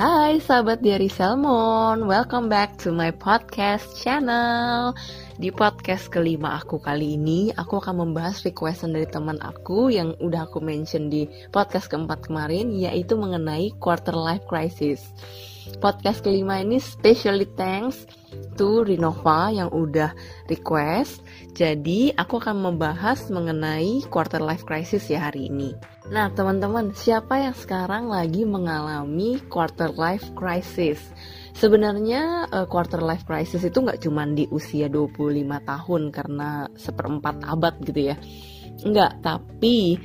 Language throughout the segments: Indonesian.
Hai sahabat Diary Salmon, welcome back to my podcast channel. Di podcast kelima aku kali ini, aku akan membahas requestan dari teman aku yang udah aku mention di podcast keempat kemarin, yaitu mengenai quarter life crisis. Podcast kelima ini specially thanks to Rinova yang udah request. Jadi aku akan membahas mengenai quarter life crisis ya hari ini. Nah teman-teman, siapa yang sekarang lagi mengalami quarter life crisis? Sebenarnya uh, quarter life crisis itu nggak cuma di usia 25 tahun karena seperempat abad gitu ya. Enggak, tapi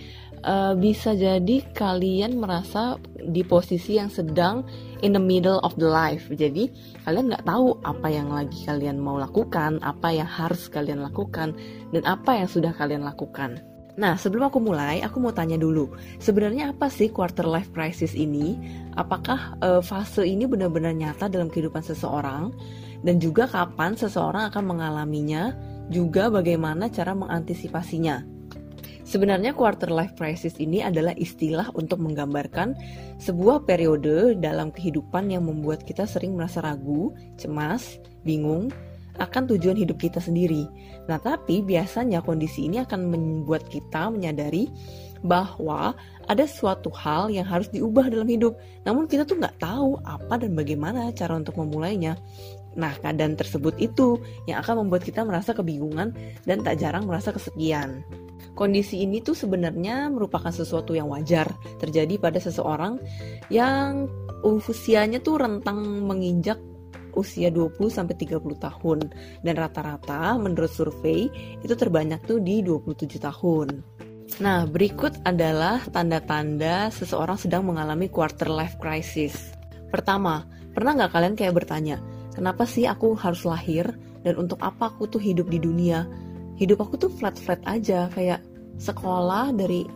uh, bisa jadi kalian merasa di posisi yang sedang in the middle of the life. Jadi kalian nggak tahu apa yang lagi kalian mau lakukan, apa yang harus kalian lakukan, dan apa yang sudah kalian lakukan. Nah, sebelum aku mulai, aku mau tanya dulu, sebenarnya apa sih quarter life crisis ini? Apakah uh, fase ini benar-benar nyata dalam kehidupan seseorang? Dan juga kapan seseorang akan mengalaminya? Juga bagaimana cara mengantisipasinya? Sebenarnya quarter life crisis ini adalah istilah untuk menggambarkan sebuah periode dalam kehidupan yang membuat kita sering merasa ragu, cemas, bingung akan tujuan hidup kita sendiri. Nah, tapi biasanya kondisi ini akan membuat kita menyadari bahwa ada suatu hal yang harus diubah dalam hidup. Namun kita tuh nggak tahu apa dan bagaimana cara untuk memulainya. Nah, keadaan tersebut itu yang akan membuat kita merasa kebingungan dan tak jarang merasa kesepian. Kondisi ini tuh sebenarnya merupakan sesuatu yang wajar terjadi pada seseorang yang usianya tuh rentang menginjak usia 20 sampai 30 tahun dan rata-rata menurut survei itu terbanyak tuh di 27 tahun. Nah, berikut adalah tanda-tanda seseorang sedang mengalami quarter life crisis. Pertama, pernah nggak kalian kayak bertanya, kenapa sih aku harus lahir dan untuk apa aku tuh hidup di dunia? hidup aku tuh flat-flat aja kayak sekolah dari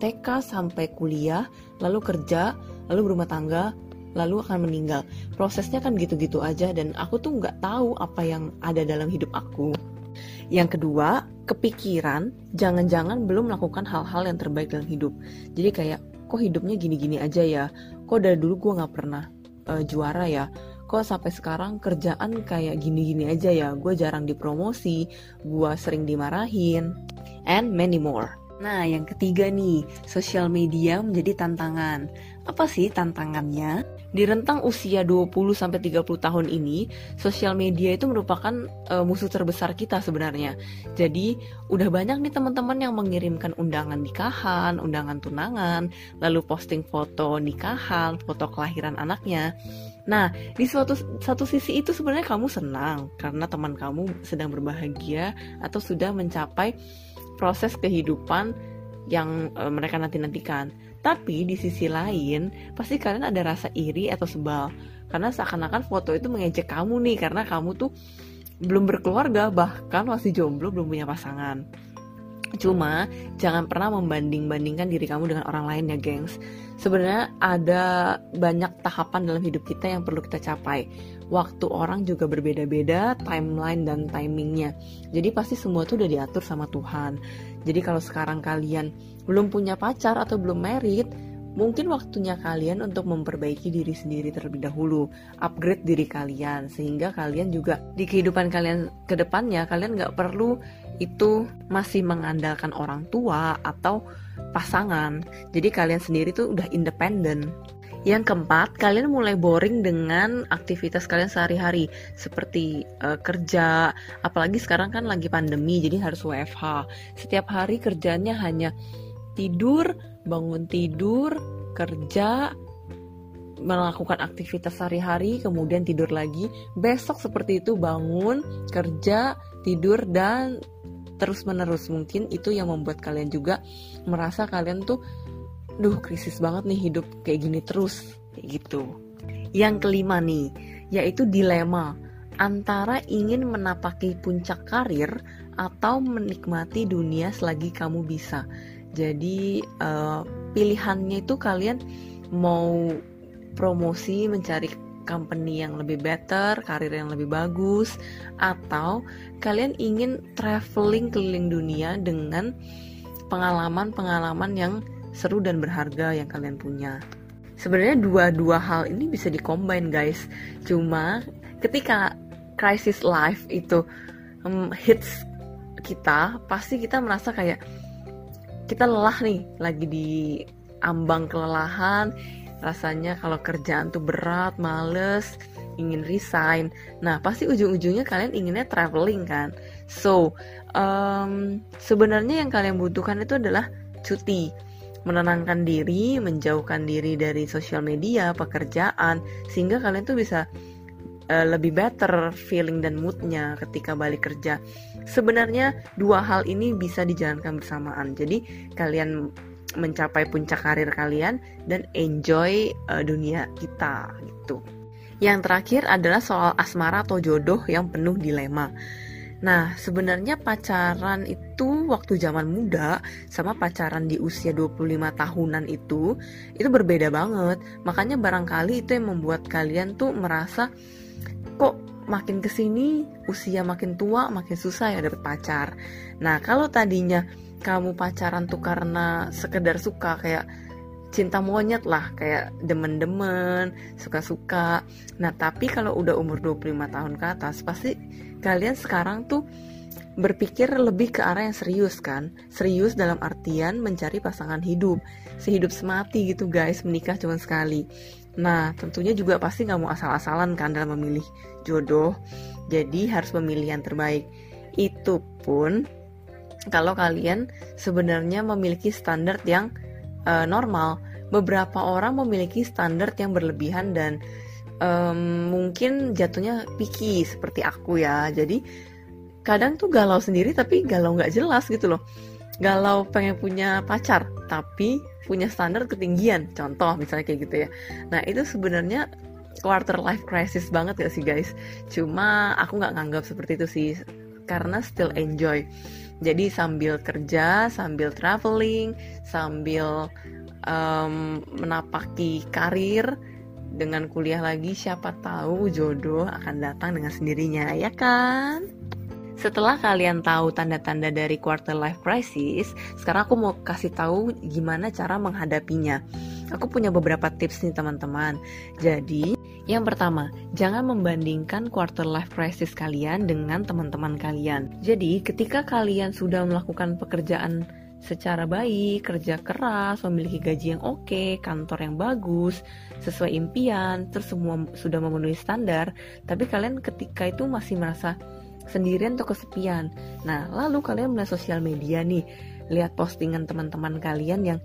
TK sampai kuliah, lalu kerja, lalu berumah tangga, lalu akan meninggal. Prosesnya kan gitu-gitu aja dan aku tuh nggak tahu apa yang ada dalam hidup aku. Yang kedua, kepikiran jangan-jangan belum melakukan hal-hal yang terbaik dalam hidup. Jadi kayak kok hidupnya gini-gini aja ya, kok dari dulu gue nggak pernah uh, juara ya, kok sampai sekarang kerjaan kayak gini-gini aja ya? Gue jarang dipromosi gue sering dimarahin. And many more Nah, yang ketiga nih, sosial media menjadi tantangan. Apa sih tantangannya? Di rentang usia 20 sampai 30 tahun ini, sosial media itu merupakan uh, musuh terbesar kita sebenarnya. Jadi, udah banyak nih teman-teman yang mengirimkan undangan nikahan, undangan tunangan, lalu posting foto nikahan, foto kelahiran anaknya. Nah, di suatu satu sisi itu sebenarnya kamu senang karena teman kamu sedang berbahagia atau sudah mencapai proses kehidupan yang uh, mereka nanti-nantikan. Tapi di sisi lain, pasti kalian ada rasa iri atau sebal. Karena seakan-akan foto itu mengejek kamu nih, karena kamu tuh belum berkeluarga, bahkan masih jomblo, belum punya pasangan. Cuma jangan pernah membanding-bandingkan diri kamu dengan orang lain ya, gengs. Sebenarnya ada banyak tahapan dalam hidup kita yang perlu kita capai. Waktu orang juga berbeda-beda, timeline dan timingnya. Jadi pasti semua itu udah diatur sama Tuhan. Jadi kalau sekarang kalian belum punya pacar atau belum married, mungkin waktunya kalian untuk memperbaiki diri sendiri terlebih dahulu, upgrade diri kalian, sehingga kalian juga di kehidupan kalian ke depannya kalian nggak perlu itu masih mengandalkan orang tua atau pasangan. Jadi kalian sendiri tuh udah independen. Yang keempat, kalian mulai boring dengan aktivitas kalian sehari-hari seperti uh, kerja, apalagi sekarang kan lagi pandemi jadi harus WFH. Setiap hari kerjanya hanya tidur, bangun tidur, kerja, melakukan aktivitas sehari-hari, kemudian tidur lagi. Besok seperti itu bangun, kerja, tidur dan terus menerus mungkin itu yang membuat kalian juga merasa kalian tuh duh krisis banget nih hidup kayak gini terus. Kayak gitu. Yang kelima nih yaitu dilema antara ingin menapaki puncak karir atau menikmati dunia selagi kamu bisa jadi uh, pilihannya itu kalian mau promosi mencari company yang lebih better, karir yang lebih bagus, atau kalian ingin traveling keliling dunia dengan pengalaman-pengalaman yang seru dan berharga yang kalian punya. sebenarnya dua-dua hal ini bisa dikombin guys cuma ketika crisis life itu um, hits kita pasti kita merasa kayak kita lelah nih lagi di ambang kelelahan. Rasanya kalau kerjaan tuh berat males ingin resign. Nah pasti ujung-ujungnya kalian inginnya traveling kan. So um, sebenarnya yang kalian butuhkan itu adalah cuti. Menenangkan diri, menjauhkan diri dari sosial media, pekerjaan, sehingga kalian tuh bisa uh, lebih better feeling dan moodnya ketika balik kerja. Sebenarnya dua hal ini bisa dijalankan bersamaan. Jadi kalian mencapai puncak karir kalian dan enjoy uh, dunia kita gitu. Yang terakhir adalah soal asmara atau jodoh yang penuh dilema. Nah, sebenarnya pacaran itu waktu zaman muda sama pacaran di usia 25 tahunan itu itu berbeda banget. Makanya barangkali itu yang membuat kalian tuh merasa kok makin ke sini usia makin tua makin susah ya dapet pacar. Nah, kalau tadinya kamu pacaran tuh karena sekedar suka kayak cinta monyet lah kayak demen-demen, suka-suka. Nah, tapi kalau udah umur 25 tahun ke atas pasti kalian sekarang tuh berpikir lebih ke arah yang serius kan? Serius dalam artian mencari pasangan hidup. Sehidup semati gitu guys, menikah cuma sekali. Nah, tentunya juga pasti nggak mau asal-asalan kan dalam memilih jodoh. Jadi harus memilih yang terbaik. Itu pun kalau kalian sebenarnya memiliki standar yang uh, normal. Beberapa orang memiliki standar yang berlebihan dan um, mungkin jatuhnya picky seperti aku ya. Jadi kadang tuh galau sendiri tapi galau nggak jelas gitu loh. Galau pengen punya pacar tapi punya standar ketinggian. Contoh misalnya kayak gitu ya. Nah itu sebenarnya quarter life crisis banget gak sih guys? Cuma aku nggak nganggap seperti itu sih karena still enjoy. Jadi sambil kerja, sambil traveling, sambil um, menapaki karir dengan kuliah lagi, siapa tahu jodoh akan datang dengan sendirinya, ya kan? Setelah kalian tahu tanda-tanda dari quarter life crisis, sekarang aku mau kasih tahu gimana cara menghadapinya. Aku punya beberapa tips nih teman-teman. Jadi, yang pertama, jangan membandingkan quarter life crisis kalian dengan teman-teman kalian. Jadi, ketika kalian sudah melakukan pekerjaan secara baik, kerja keras, memiliki gaji yang oke, kantor yang bagus, sesuai impian, terus semua sudah memenuhi standar, tapi kalian ketika itu masih merasa sendirian atau kesepian. Nah, lalu kalian melihat sosial media nih, lihat postingan teman-teman kalian yang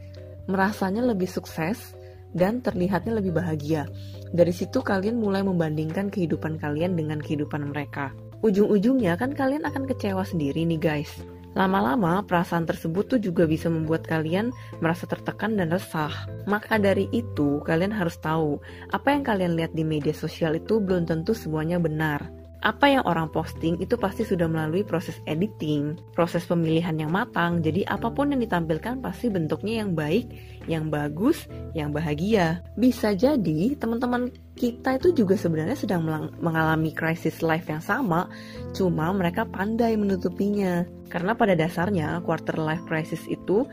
merasanya lebih sukses dan terlihatnya lebih bahagia. Dari situ kalian mulai membandingkan kehidupan kalian dengan kehidupan mereka. Ujung-ujungnya kan kalian akan kecewa sendiri nih guys. Lama-lama perasaan tersebut tuh juga bisa membuat kalian merasa tertekan dan resah. Maka dari itu kalian harus tahu apa yang kalian lihat di media sosial itu belum tentu semuanya benar apa yang orang posting itu pasti sudah melalui proses editing, proses pemilihan yang matang. Jadi apa pun yang ditampilkan pasti bentuknya yang baik, yang bagus, yang bahagia. Bisa jadi teman-teman kita itu juga sebenarnya sedang mengalami krisis life yang sama, cuma mereka pandai menutupinya. Karena pada dasarnya quarter life crisis itu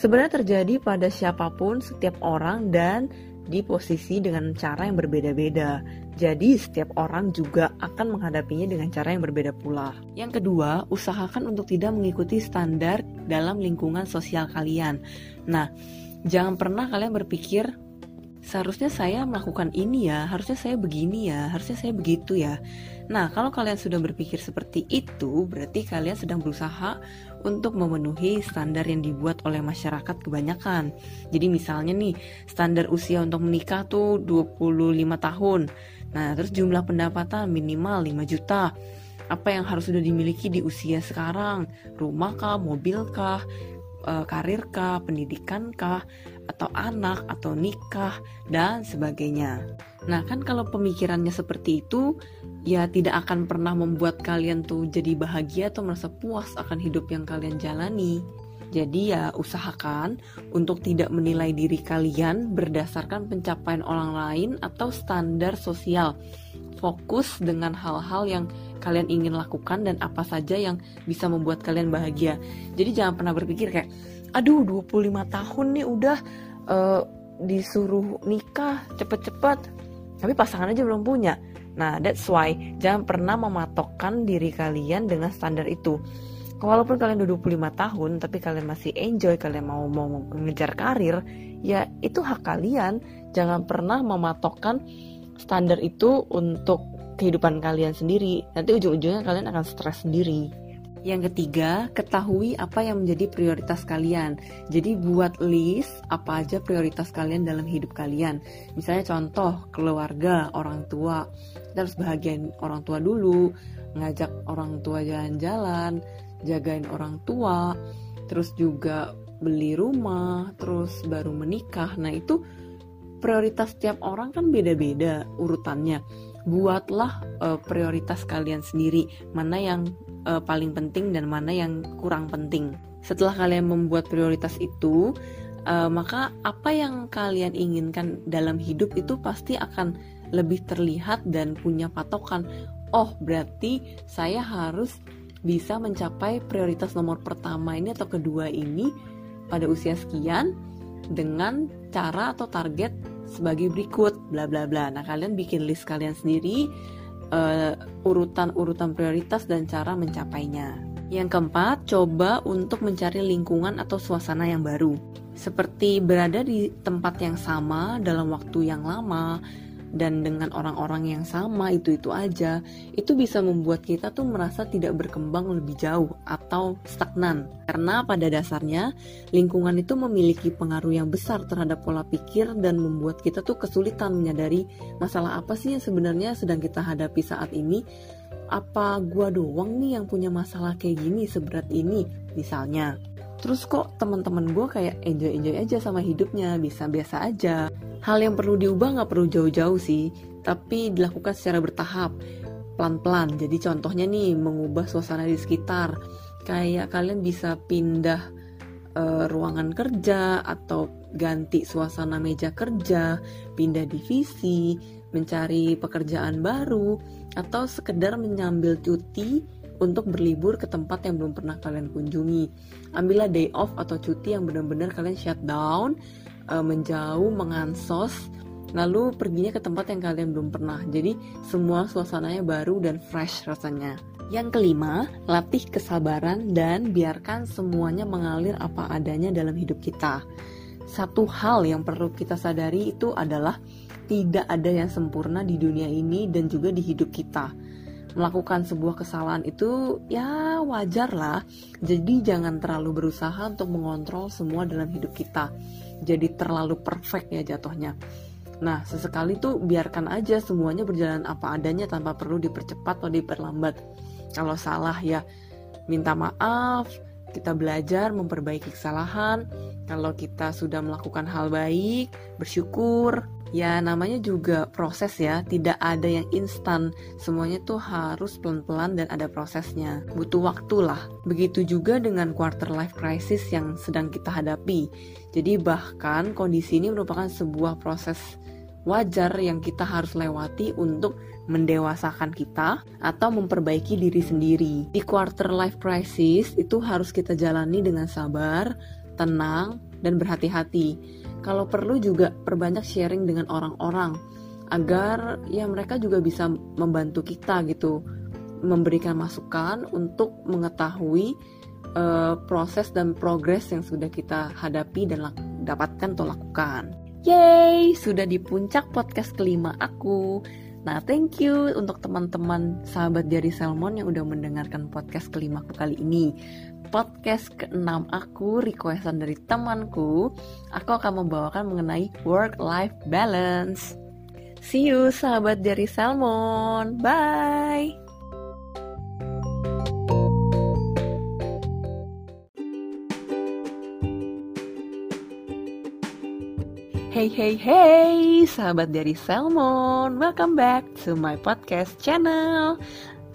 sebenarnya terjadi pada siapa pun, setiap orang dan di posisi dengan cara yang berbeda-beda. Jadi, setiap orang juga akan menghadapinya dengan cara yang berbeda pula. Yang kedua, usahakan untuk tidak mengikuti standar dalam lingkungan sosial kalian. Nah, jangan pernah kalian berpikir seharusnya saya melakukan ini ya, harusnya saya begini ya, harusnya saya begitu ya. Nah, kalau kalian sudah berpikir seperti itu, berarti kalian sedang berusaha untuk memenuhi standar yang dibuat oleh masyarakat kebanyakan. Jadi misalnya nih, standar usia untuk menikah tuh 25 tahun. Nah, terus jumlah pendapatan minimal 5 juta. Apa yang harus sudah dimiliki di usia sekarang? Rumah kah, mobil kah, eh, karir kah, pendidikan kah, atau anak, atau nikah, dan sebagainya. Nah kan kalau pemikirannya seperti itu ya tidak akan pernah membuat kalian tuh jadi bahagia atau merasa puas akan hidup yang kalian jalani. Jadi ya usahakan untuk tidak menilai diri kalian berdasarkan pencapaian orang lain atau standar sosial. Fokus dengan hal-hal yang kalian ingin lakukan dan apa saja yang bisa membuat kalian bahagia. Jadi jangan pernah berpikir kayak, aduh 25 tahun nih udah uh, disuruh nikah cepet-cepet tapi pasangan aja belum punya nah that's why jangan pernah mematokkan diri kalian dengan standar itu walaupun kalian udah 25 tahun tapi kalian masih enjoy kalian mau mau mengejar karir ya itu hak kalian jangan pernah mematokkan standar itu untuk kehidupan kalian sendiri nanti ujung-ujungnya kalian akan stres sendiri yang ketiga, ketahui apa yang menjadi prioritas kalian. Jadi buat list apa aja prioritas kalian dalam hidup kalian. Misalnya contoh keluarga, orang tua. Kita harus bahagiain orang tua dulu, ngajak orang tua jalan-jalan, jagain orang tua, terus juga beli rumah, terus baru menikah. Nah, itu prioritas tiap orang kan beda-beda urutannya. Buatlah uh, prioritas kalian sendiri, mana yang uh, paling penting dan mana yang kurang penting. Setelah kalian membuat prioritas itu, uh, maka apa yang kalian inginkan dalam hidup itu pasti akan lebih terlihat dan punya patokan. Oh, berarti saya harus bisa mencapai prioritas nomor pertama ini atau kedua ini pada usia sekian dengan cara atau target sebagai berikut bla bla bla. Nah, kalian bikin list kalian sendiri uh, urutan-urutan prioritas dan cara mencapainya. Yang keempat, coba untuk mencari lingkungan atau suasana yang baru. Seperti berada di tempat yang sama dalam waktu yang lama, dan dengan orang-orang yang sama itu-itu aja, itu bisa membuat kita tuh merasa tidak berkembang lebih jauh atau stagnan. Karena pada dasarnya lingkungan itu memiliki pengaruh yang besar terhadap pola pikir dan membuat kita tuh kesulitan menyadari masalah apa sih yang sebenarnya sedang kita hadapi saat ini. Apa gua doang nih yang punya masalah kayak gini seberat ini misalnya terus kok teman-teman gue kayak enjoy enjoy aja sama hidupnya bisa biasa aja. Hal yang perlu diubah nggak perlu jauh-jauh sih tapi dilakukan secara bertahap pelan-pelan. Jadi contohnya nih mengubah suasana di sekitar. Kayak kalian bisa pindah uh, ruangan kerja atau ganti suasana meja kerja pindah divisi mencari pekerjaan baru atau sekedar menyambil cuti untuk berlibur ke tempat yang belum pernah kalian kunjungi. Ambillah day off atau cuti yang benar-benar kalian shut down, uh, menjauh, mengansos, lalu perginya ke tempat yang kalian belum pernah. Jadi semua suasananya baru dan fresh rasanya. Yang kelima, latih kesabaran dan biarkan semuanya mengalir apa adanya dalam hidup kita. Satu hal yang perlu kita sadari itu adalah tidak ada yang sempurna di dunia ini dan juga di hidup kita melakukan sebuah kesalahan itu ya wajar lah. Jadi jangan terlalu berusaha untuk mengontrol semua dalam hidup kita. Jadi terlalu perfect ya jatuhnya. Nah, sesekali tuh biarkan aja semuanya berjalan apa adanya tanpa perlu dipercepat atau diperlambat. Kalau salah ya minta maaf, kita belajar memperbaiki kesalahan. Kalau kita sudah melakukan hal baik, bersyukur, ya namanya juga proses ya. Tidak ada yang instan. Semuanya tuh harus pelan-pelan dan ada prosesnya. Butuh waktu lah. Begitu juga dengan quarter life crisis yang sedang kita hadapi. Jadi bahkan kondisi ini merupakan sebuah proses wajar yang kita harus lewati untuk mendewasakan kita atau memperbaiki diri sendiri. Di quarter life crisis itu harus kita jalani dengan sabar, tenang, dan berhati-hati kalau perlu juga perbanyak sharing dengan orang-orang agar ya mereka juga bisa membantu kita gitu memberikan masukan untuk mengetahui uh, proses dan progres yang sudah kita hadapi dan dapatkan atau lakukan. Yay, sudah di puncak podcast kelima aku. Nah, thank you untuk teman-teman sahabat dari Salmon yang udah mendengarkan podcast kelima aku kali ini podcast ke-6 aku, requestan dari temanku, aku akan membawakan mengenai work-life balance. See you sahabat dari Salmon. Bye. Hey hey hey, sahabat dari Salmon, welcome back to my podcast channel.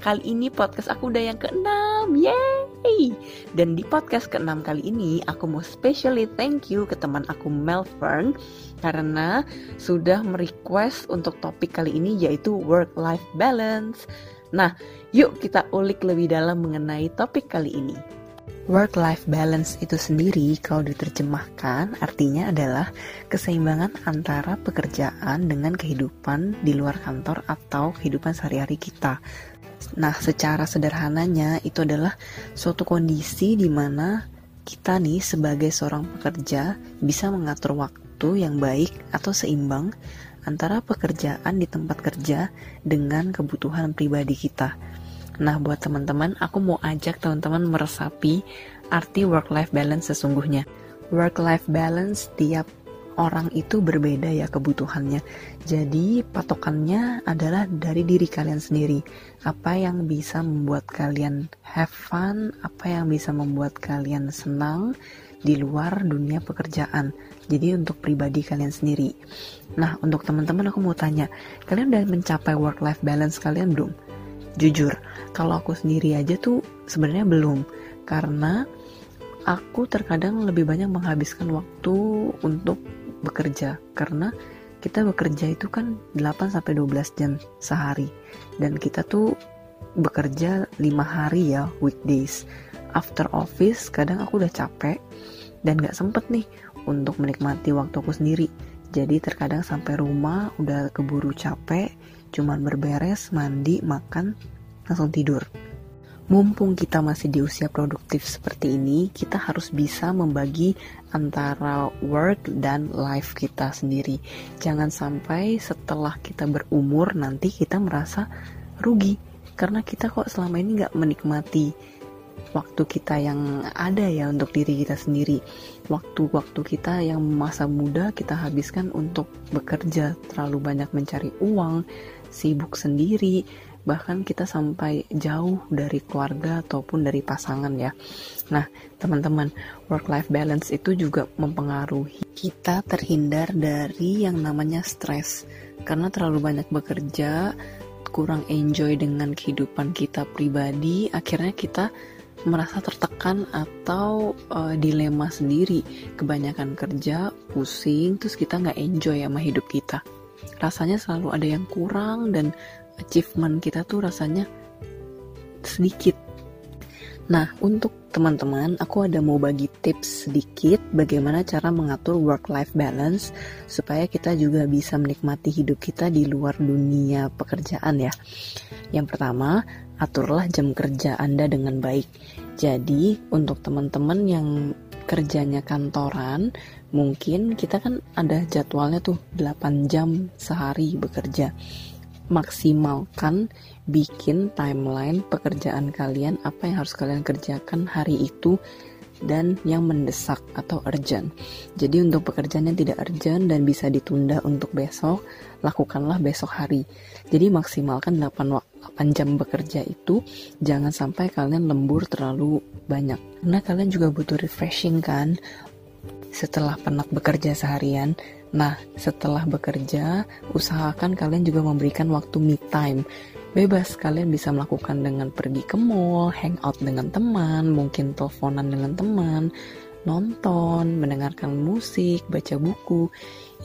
Kali ini podcast aku udah yang keenam, yay! Dan di podcast keenam kali ini aku mau specially thank you ke teman aku Melvern karena sudah merequest untuk topik kali ini yaitu work-life balance. Nah, yuk kita ulik lebih dalam mengenai topik kali ini. Work-life balance itu sendiri kalau diterjemahkan artinya adalah keseimbangan antara pekerjaan dengan kehidupan di luar kantor atau kehidupan sehari-hari kita. Nah, secara sederhananya itu adalah suatu kondisi di mana kita nih sebagai seorang pekerja bisa mengatur waktu yang baik atau seimbang antara pekerjaan di tempat kerja dengan kebutuhan pribadi kita. Nah, buat teman-teman, aku mau ajak teman-teman meresapi arti work-life balance sesungguhnya. Work-life balance tiap orang itu berbeda ya kebutuhannya. Jadi, patokannya adalah dari diri kalian sendiri. Apa yang bisa membuat kalian have fun, apa yang bisa membuat kalian senang di luar dunia pekerjaan. Jadi untuk pribadi kalian sendiri. Nah, untuk teman-teman aku mau tanya, kalian udah mencapai work life balance kalian belum? Jujur, kalau aku sendiri aja tuh sebenarnya belum. Karena aku terkadang lebih banyak menghabiskan waktu untuk bekerja. Karena kita bekerja itu kan 8 sampai 12 jam sehari. Dan kita tuh bekerja 5 hari ya weekdays. After office kadang aku udah capek dan gak sempet nih untuk menikmati waktuku sendiri. Jadi terkadang sampai rumah udah keburu capek cuman berberes, mandi, makan, langsung tidur. Mumpung kita masih di usia produktif seperti ini, kita harus bisa membagi antara work dan life kita sendiri. Jangan sampai setelah kita berumur nanti kita merasa rugi karena kita kok selama ini nggak menikmati waktu kita yang ada ya untuk diri kita sendiri. Waktu-waktu kita yang masa muda kita habiskan untuk bekerja, terlalu banyak mencari uang, sibuk sendiri, bahkan kita sampai jauh dari keluarga ataupun dari pasangan ya. Nah, teman-teman, work life balance itu juga mempengaruhi kita terhindar dari yang namanya stres. Karena terlalu banyak bekerja, kurang enjoy dengan kehidupan kita pribadi, akhirnya kita merasa tertekan atau uh, dilema sendiri kebanyakan kerja pusing terus kita nggak enjoy sama hidup kita rasanya selalu ada yang kurang dan achievement kita tuh rasanya sedikit. Nah, untuk teman-teman, aku ada mau bagi tips sedikit bagaimana cara mengatur work-life balance supaya kita juga bisa menikmati hidup kita di luar dunia pekerjaan ya. Yang pertama, aturlah jam kerja Anda dengan baik. Jadi, untuk teman-teman yang kerjanya kantoran, mungkin kita kan ada jadwalnya tuh 8 jam sehari bekerja maksimalkan bikin timeline pekerjaan kalian apa yang harus kalian kerjakan hari itu dan yang mendesak atau urgent. Jadi untuk pekerjaan yang tidak urgent dan bisa ditunda untuk besok, lakukanlah besok hari. Jadi maksimalkan 8, 8 jam bekerja itu, jangan sampai kalian lembur terlalu banyak. Karena kalian juga butuh refreshing kan, setelah penat bekerja seharian, Nah, setelah bekerja, usahakan kalian juga memberikan waktu me time. Bebas, kalian bisa melakukan dengan pergi ke mall, hangout dengan teman, mungkin teleponan dengan teman, nonton, mendengarkan musik, baca buku.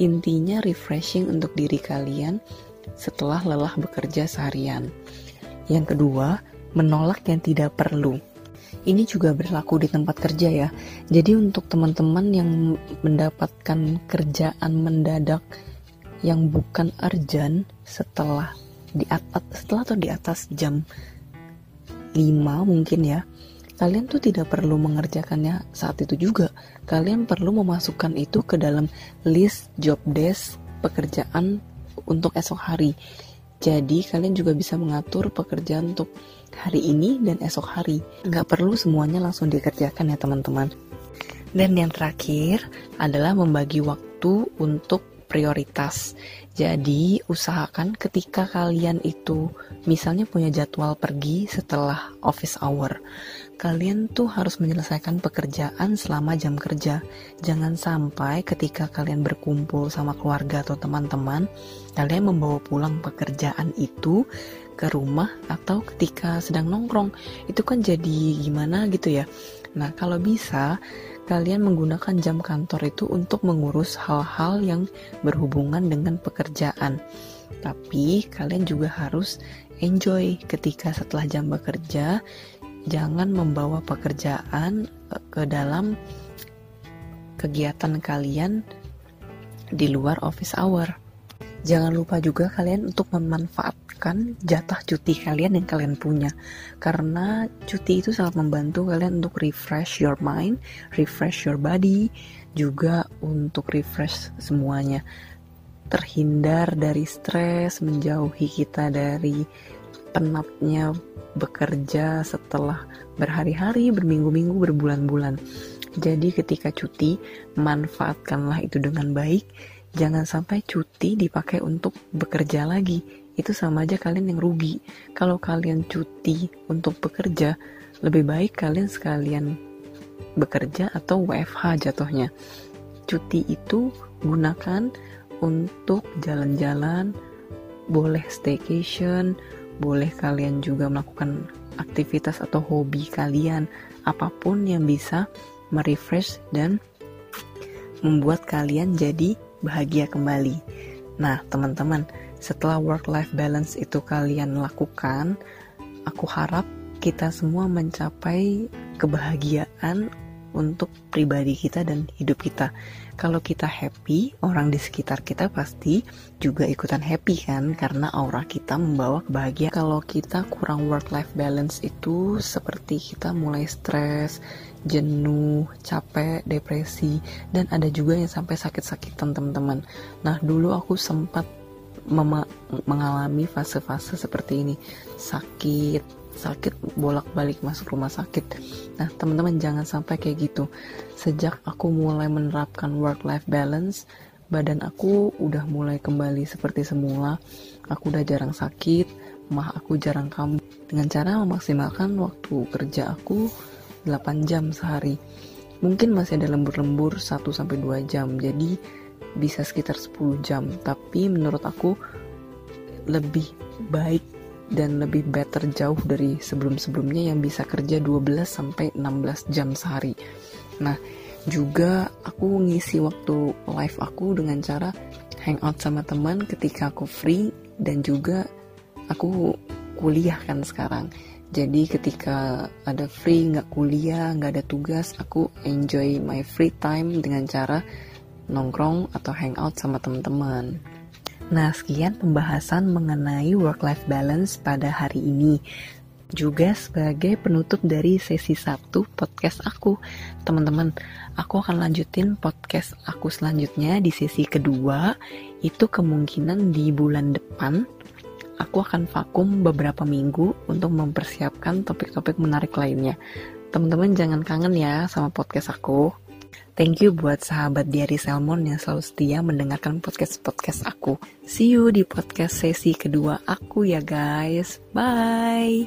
Intinya refreshing untuk diri kalian setelah lelah bekerja seharian. Yang kedua, menolak yang tidak perlu ini juga berlaku di tempat kerja ya. Jadi untuk teman-teman yang mendapatkan kerjaan mendadak yang bukan urgent setelah di atas setelah atau di atas jam 5 mungkin ya. Kalian tuh tidak perlu mengerjakannya saat itu juga. Kalian perlu memasukkan itu ke dalam list job desk pekerjaan untuk esok hari. Jadi kalian juga bisa mengatur pekerjaan untuk hari ini dan esok hari. Nggak perlu semuanya langsung dikerjakan ya teman-teman. Dan yang terakhir adalah membagi waktu untuk prioritas. Jadi usahakan ketika kalian itu misalnya punya jadwal pergi setelah office hour kalian tuh harus menyelesaikan pekerjaan selama jam kerja. Jangan sampai ketika kalian berkumpul sama keluarga atau teman-teman, kalian membawa pulang pekerjaan itu ke rumah atau ketika sedang nongkrong. Itu kan jadi gimana gitu ya. Nah, kalau bisa kalian menggunakan jam kantor itu untuk mengurus hal-hal yang berhubungan dengan pekerjaan. Tapi kalian juga harus enjoy ketika setelah jam bekerja jangan membawa pekerjaan eh, ke dalam kegiatan kalian di luar office hour. Jangan lupa juga kalian untuk memanfaatkan jatah cuti kalian yang kalian punya. Karena cuti itu sangat membantu kalian untuk refresh your mind, refresh your body, juga untuk refresh semuanya. Terhindar dari stres, menjauhi kita dari penatnya bekerja setelah berhari-hari, berminggu-minggu, berbulan-bulan. Jadi ketika cuti, manfaatkanlah itu dengan baik jangan sampai cuti dipakai untuk bekerja lagi. Itu sama aja kalian yang rugi. Kalau kalian cuti untuk bekerja, lebih baik kalian sekalian bekerja atau WFH jatuhnya. Cuti itu gunakan untuk jalan-jalan, boleh staycation, boleh kalian juga melakukan aktivitas atau hobi kalian, apa pun yang bisa merefresh dan membuat kalian jadi bahagia kembali. Nah, teman-teman, setelah work-life balance itu kalian lakukan, aku harap kita semua mencapai kebahagiaan untuk pribadi kita dan hidup kita. Kalau kita happy, orang di sekitar kita pasti juga ikutan happy kan karena aura kita membawa kebahagiaan. Kalau kita kurang work life balance itu seperti kita mulai stres, jenuh, capek, depresi dan ada juga yang sampai sakit-sakitan teman-teman. Nah, dulu aku sempat mengalami fase-fase seperti ini. Sakit, sakit bolak-balik masuk rumah sakit. Nah, teman-teman jangan sampai kayak gitu. Sejak aku mulai menerapkan work-life balance, badan aku udah mulai kembali seperti semula. Aku udah jarang sakit, mah aku jarang kambuh. Dengan cara memaksimalkan waktu kerja aku 8 jam sehari. Mungkin masih ada lembur-lembur 1 sampai 2 jam. Jadi bisa sekitar 10 jam. Tapi menurut aku lebih baik dan lebih better jauh dari sebelum-sebelumnya yang bisa kerja 12 sampai 16 jam sehari. Nah, juga aku ngisi waktu live aku dengan cara hangout sama teman ketika aku free dan juga aku kuliah kan sekarang. Jadi ketika ada free, nggak kuliah, nggak ada tugas, aku enjoy my free time dengan cara nongkrong atau hangout sama teman-teman. Nah, sekian pembahasan mengenai work-life balance pada hari ini. Juga sebagai penutup dari sesi satu podcast aku. Teman-teman, aku akan lanjutin podcast aku selanjutnya di sesi kedua. Itu kemungkinan di bulan depan. Aku akan vakum beberapa minggu untuk mempersiapkan topik-topik menarik lainnya. Teman-teman jangan kangen ya sama podcast aku. Thank you buat sahabat Diary Salmon yang selalu setia mendengarkan podcast-podcast aku. See you di podcast sesi kedua aku ya guys. Bye.